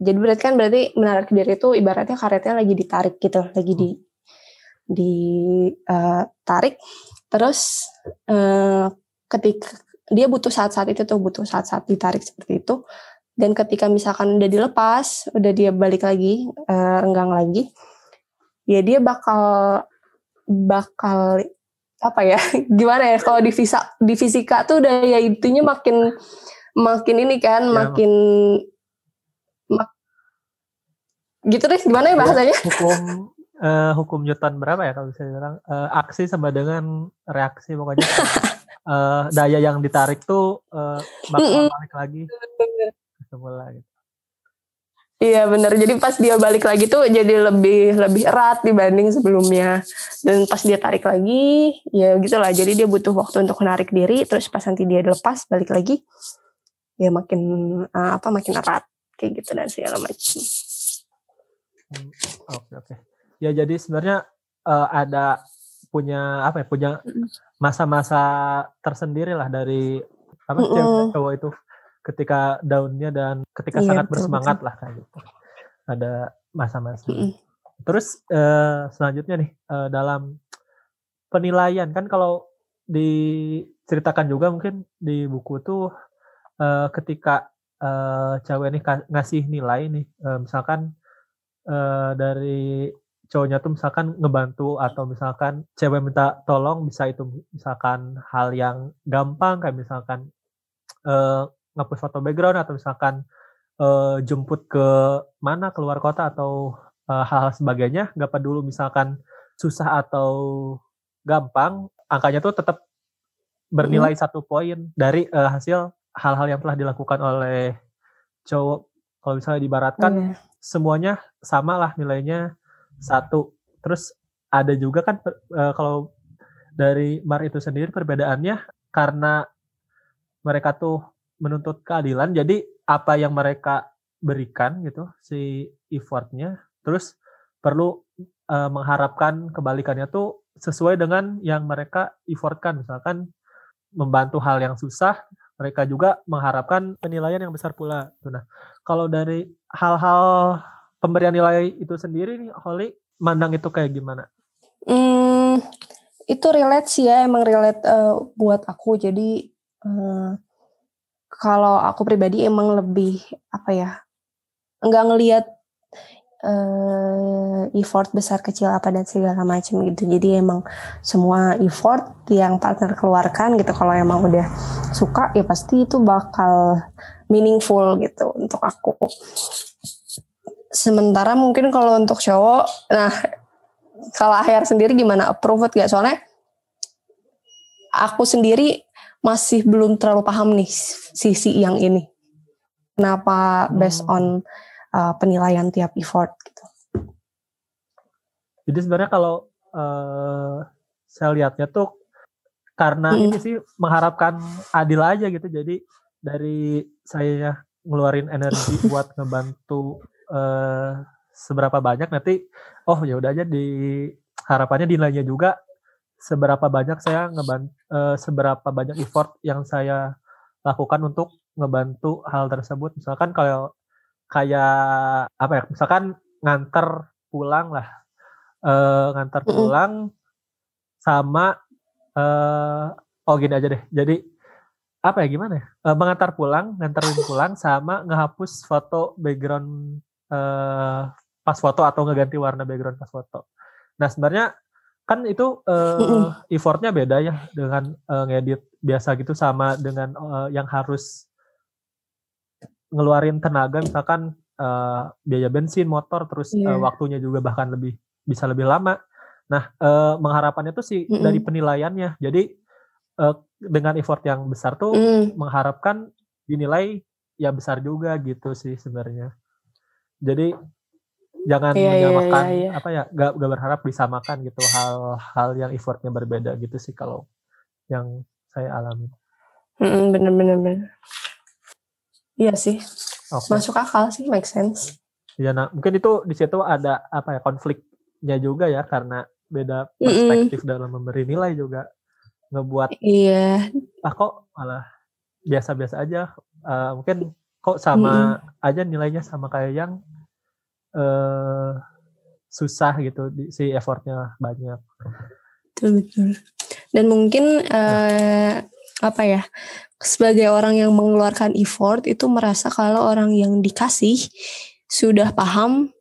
jadi berarti kan berarti menarik diri itu ibaratnya karetnya lagi ditarik gitu, lagi di di uh, tarik. Terus uh, ketika dia butuh saat-saat itu tuh butuh saat-saat ditarik seperti itu. Dan ketika misalkan udah dilepas udah dia balik lagi uh, renggang lagi ya dia bakal bakal apa ya (laughs) gimana ya kalau di fisika di fisika tuh udah ya intinya makin makin ini kan ya, makin mak, gitu deh gimana ya bahasanya hukum uh, hukum Newton berapa ya kalau bisa dibilang uh, aksi sama dengan reaksi pokoknya uh, (laughs) daya yang ditarik tuh uh, bakal balik lagi semula gitu Iya benar. Jadi pas dia balik lagi tuh jadi lebih lebih erat dibanding sebelumnya. Dan pas dia tarik lagi, ya gitulah. Jadi dia butuh waktu untuk menarik diri. Terus pas nanti dia lepas balik lagi, ya makin uh, apa makin erat kayak gitu dan segala macam. Hmm, oke oke. Ya jadi sebenarnya uh, ada punya apa ya punya masa-masa tersendiri lah dari apa mm -mm. cowok itu ketika daunnya dan ketika iya, sangat betul, bersemangat betul. lah kayak gitu. Ada masa-masa. Mm -hmm. Terus uh, selanjutnya nih uh, dalam penilaian kan kalau diceritakan juga mungkin di buku tuh uh, ketika uh, cewek ini ngasih nilai nih uh, misalkan uh, dari cowoknya tuh misalkan ngebantu atau misalkan cewek minta tolong bisa itu misalkan hal yang gampang kayak misalkan uh, ngapus foto background atau misalkan uh, jemput ke mana keluar kota atau uh, hal-hal sebagainya nggak peduli misalkan susah atau gampang angkanya tuh tetap bernilai hmm. satu poin dari uh, hasil hal-hal yang telah dilakukan oleh cowok kalau misalnya dibaratkan hmm. semuanya sama lah nilainya satu terus ada juga kan uh, kalau dari Mar itu sendiri perbedaannya karena mereka tuh menuntut keadilan. Jadi apa yang mereka berikan gitu si effortnya, terus perlu uh, mengharapkan kebalikannya tuh sesuai dengan yang mereka effortkan. Misalkan membantu hal yang susah, mereka juga mengharapkan penilaian yang besar pula. Nah, kalau dari hal-hal pemberian nilai itu sendiri nih, Holly, mandang itu kayak gimana? Hmm, itu relate sih ya, emang relate uh, buat aku. Jadi uh, kalau aku pribadi emang lebih apa ya nggak ngelihat uh, effort besar kecil apa dan segala macam gitu jadi emang semua effort yang partner keluarkan gitu kalau emang udah suka ya pasti itu bakal meaningful gitu untuk aku sementara mungkin kalau untuk cowok nah kalau akhir sendiri gimana approve gak soalnya aku sendiri masih belum terlalu paham nih sisi yang ini. Kenapa based hmm. Uh, penilaian tiap effort gitu. Jadi sebenarnya kalau uh, saya lihatnya tuh karena hmm. ini sih mengharapkan adil aja gitu. Jadi dari saya ngeluarin energi (laughs) buat ngebantu uh, seberapa banyak nanti oh ya udah aja di harapannya nilainya juga seberapa banyak saya ngebantu uh, seberapa banyak effort yang saya lakukan untuk ngebantu hal tersebut misalkan kalau kayak apa ya misalkan nganter pulang lah uh, nganter pulang sama uh, oh gini aja deh. Jadi apa ya gimana ya? Uh, mengantar pulang nganterin (laughs) pulang sama ngehapus foto background uh, pas foto atau ngeganti warna background pas foto. Nah sebenarnya kan itu uh, effortnya beda ya dengan uh, ngedit biasa gitu sama dengan uh, yang harus ngeluarin tenaga misalkan uh, biaya bensin motor terus yeah. uh, iya. waktunya juga bahkan lebih bisa lebih lama nah uh, mengharapannya tuh sih mm -hmm. dari penilaiannya jadi uh, dengan effort yang besar tuh mm. mengharapkan dinilai ya besar juga gitu sih sebenarnya jadi jangan iya, iya, menyamakan iya, iya. apa ya gak, gak berharap disamakan gitu hal-hal yang effortnya berbeda gitu sih kalau yang saya alami mm, bener bener bener iya sih. Okay. masuk akal sih make sense. Ya nah mungkin itu di situ ada apa ya konfliknya juga ya karena beda perspektif mm -mm. dalam memberi nilai juga ngebuat iya. Ah kok malah biasa-biasa aja. Uh, mungkin kok sama mm -mm. aja nilainya sama kayak yang uh, susah gitu si effortnya banyak. Betul betul. Dan mungkin uh, apa ya sebagai orang yang mengeluarkan effort itu merasa kalau orang yang dikasih sudah paham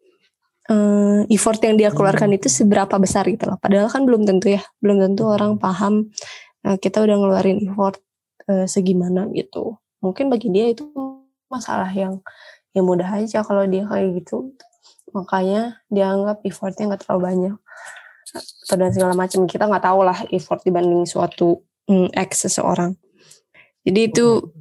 uh, effort yang dia keluarkan itu seberapa besar gitu loh. Padahal kan belum tentu ya, belum tentu orang paham uh, kita udah ngeluarin effort uh, segimana gitu. Mungkin bagi dia itu masalah yang yang mudah aja kalau dia kayak gitu. Makanya dia anggap effortnya nggak terlalu banyak atau dan segala macam kita nggak tahu lah effort dibanding suatu mm, ex seseorang. Jadi itu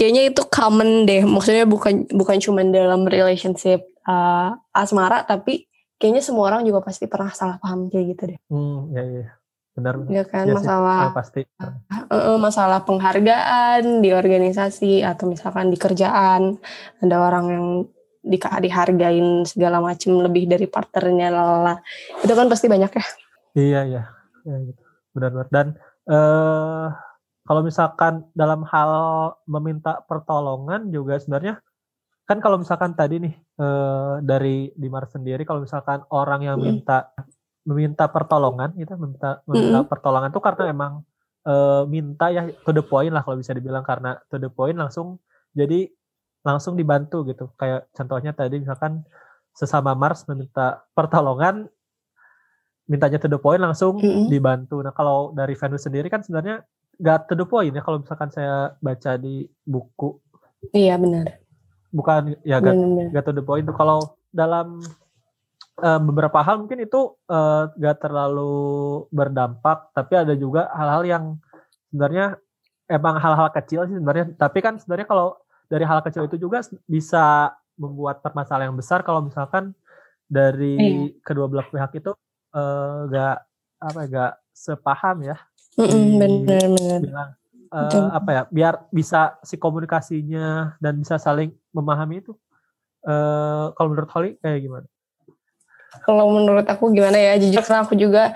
kayaknya itu common deh. Maksudnya bukan bukan cuma dalam relationship uh, asmara tapi kayaknya semua orang juga pasti pernah salah paham kayak gitu deh. Hmm, ya ya. Benar. Ya kan ya masalah sih, pasti. Uh, masalah penghargaan di organisasi atau misalkan di kerjaan ada orang yang di, dihargain segala macam lebih dari partnernya lala itu kan pasti banyak ya iya iya ya, gitu. benar-benar dan uh, kalau misalkan dalam hal meminta pertolongan juga sebenarnya kan kalau misalkan tadi nih uh, dari Dimar sendiri kalau misalkan orang yang minta meminta pertolongan gitu meminta meminta mm pertolongan itu karena emang uh, minta ya to the point lah kalau bisa dibilang karena to the point langsung jadi langsung dibantu gitu. Kayak contohnya tadi misalkan sesama Mars meminta pertolongan, mintanya to the point langsung mm -hmm. dibantu. Nah kalau dari Venus sendiri kan sebenarnya gak to the point ya kalau misalkan saya baca di buku. Iya benar. Bukan ya gak, gak to the point kalau dalam uh, beberapa hal mungkin itu uh, gak terlalu berdampak, tapi ada juga hal-hal yang sebenarnya emang hal-hal kecil sih sebenarnya. Tapi kan sebenarnya kalau dari hal kecil itu juga bisa membuat permasalahan yang besar kalau misalkan dari iya. kedua belah pihak itu uh, gak apa gak sepaham ya benar-benar bilang uh, apa ya biar bisa si komunikasinya dan bisa saling memahami itu uh, kalau menurut Holly kayak gimana? Kalau menurut aku gimana ya jujur karena aku juga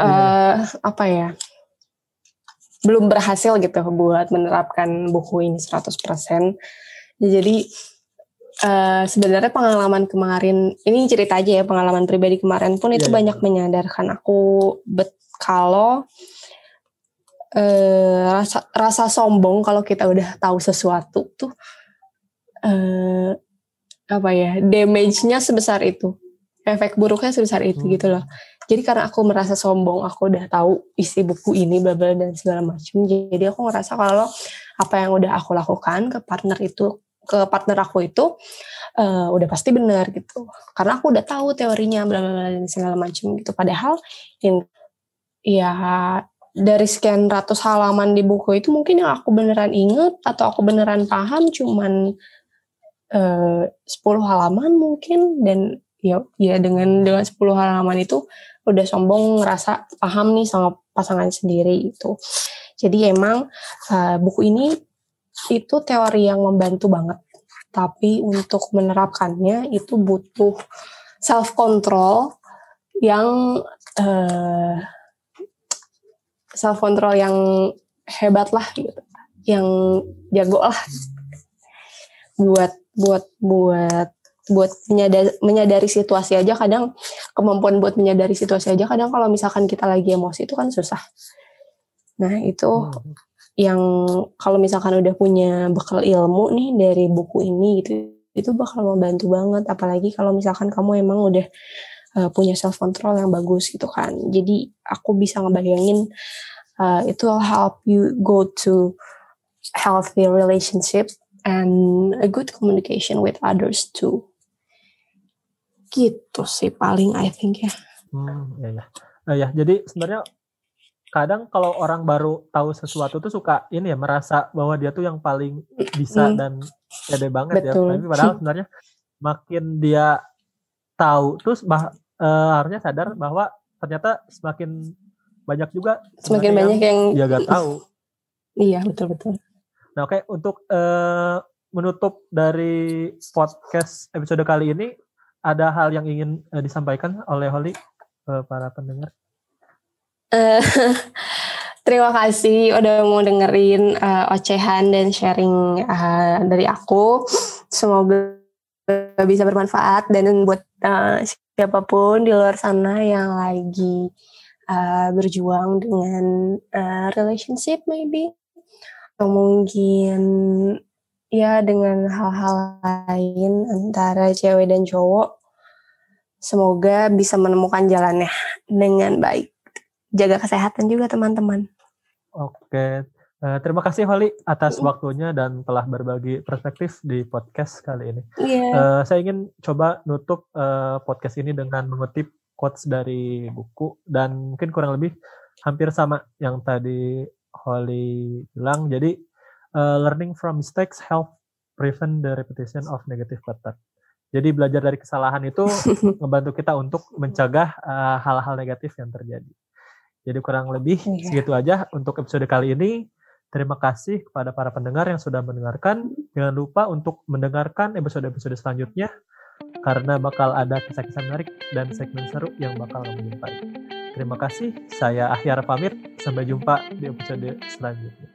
uh, yeah. apa ya belum berhasil gitu buat menerapkan buku ini 100%. Jadi uh, sebenarnya pengalaman kemarin ini cerita aja ya pengalaman pribadi kemarin pun itu yeah, iya. banyak yeah. menyadarkan aku bet kalau uh, rasa rasa sombong kalau kita udah tahu sesuatu tuh uh, apa ya damage-nya sebesar itu efek buruknya sebesar itu hmm. gitu loh jadi karena aku merasa sombong aku udah tahu isi buku ini bla dan segala macam jadi aku ngerasa kalau apa yang udah aku lakukan ke partner itu ke partner aku itu uh, udah pasti benar gitu. Karena aku udah tahu teorinya bla bla dan segala macam gitu. Padahal in, ya dari sekian ratus halaman di buku itu mungkin yang aku beneran inget atau aku beneran paham cuman eh, uh, 10 halaman mungkin. Dan ya ya dengan dengan 10 halaman itu udah sombong ngerasa paham nih sama pasangan sendiri itu. Jadi emang uh, buku ini itu teori yang membantu banget. Tapi untuk menerapkannya itu butuh self control yang uh, self control yang hebat lah gitu. Yang jago lah buat buat buat buat menyadari, menyadari situasi aja kadang kemampuan buat menyadari situasi aja kadang kalau misalkan kita lagi emosi itu kan susah. Nah itu hmm. Yang kalau misalkan udah punya bekal ilmu nih dari buku ini gitu itu bakal membantu banget apalagi kalau misalkan kamu emang udah uh, punya self control yang bagus gitu kan. Jadi aku bisa ngebayangin uh, itu will help you go to healthy relationship and a good communication with others too. Gitu sih paling I think ya. Hmm, ya ya. Nah, ya, jadi sebenarnya kadang kalau orang baru tahu sesuatu tuh suka ini ya merasa bahwa dia tuh yang paling bisa hmm. dan pede banget ya. Betul. ya. Tapi padahal (laughs) sebenarnya makin dia tahu terus bah, uh, harusnya sadar bahwa ternyata semakin banyak juga semakin banyak yang, yang dia gak tahu. (laughs) iya, betul betul. Nah, oke okay, untuk uh, menutup dari podcast episode kali ini ada hal yang ingin uh, disampaikan oleh Holly uh, para pendengar? Uh, (laughs) terima kasih udah mau dengerin uh, ocehan dan sharing uh, dari aku. Semoga bisa bermanfaat dan buat uh, siapa pun di luar sana yang lagi uh, berjuang dengan uh, relationship maybe mungkin ya dengan hal-hal lain antara cewek dan cowok semoga bisa menemukan jalannya dengan baik. Jaga kesehatan juga teman-teman. Oke, uh, terima kasih Holly atas waktunya dan telah berbagi perspektif di podcast kali ini. Yeah. Uh, saya ingin coba nutup uh, podcast ini dengan mengutip quotes dari buku dan mungkin kurang lebih hampir sama yang tadi Holly bilang. Jadi uh, learning from mistakes help prevent the repetition of negative pattern. Jadi belajar dari kesalahan itu (laughs) membantu kita untuk mencegah uh, hal-hal negatif yang terjadi. Jadi kurang lebih yeah. segitu aja untuk episode kali ini. Terima kasih kepada para pendengar yang sudah mendengarkan. Jangan lupa untuk mendengarkan episode-episode selanjutnya karena bakal ada kisah-kisah menarik dan segmen seru yang bakal menjumpai. Terima kasih, saya Ahyar pamit. Sampai jumpa di episode selanjutnya.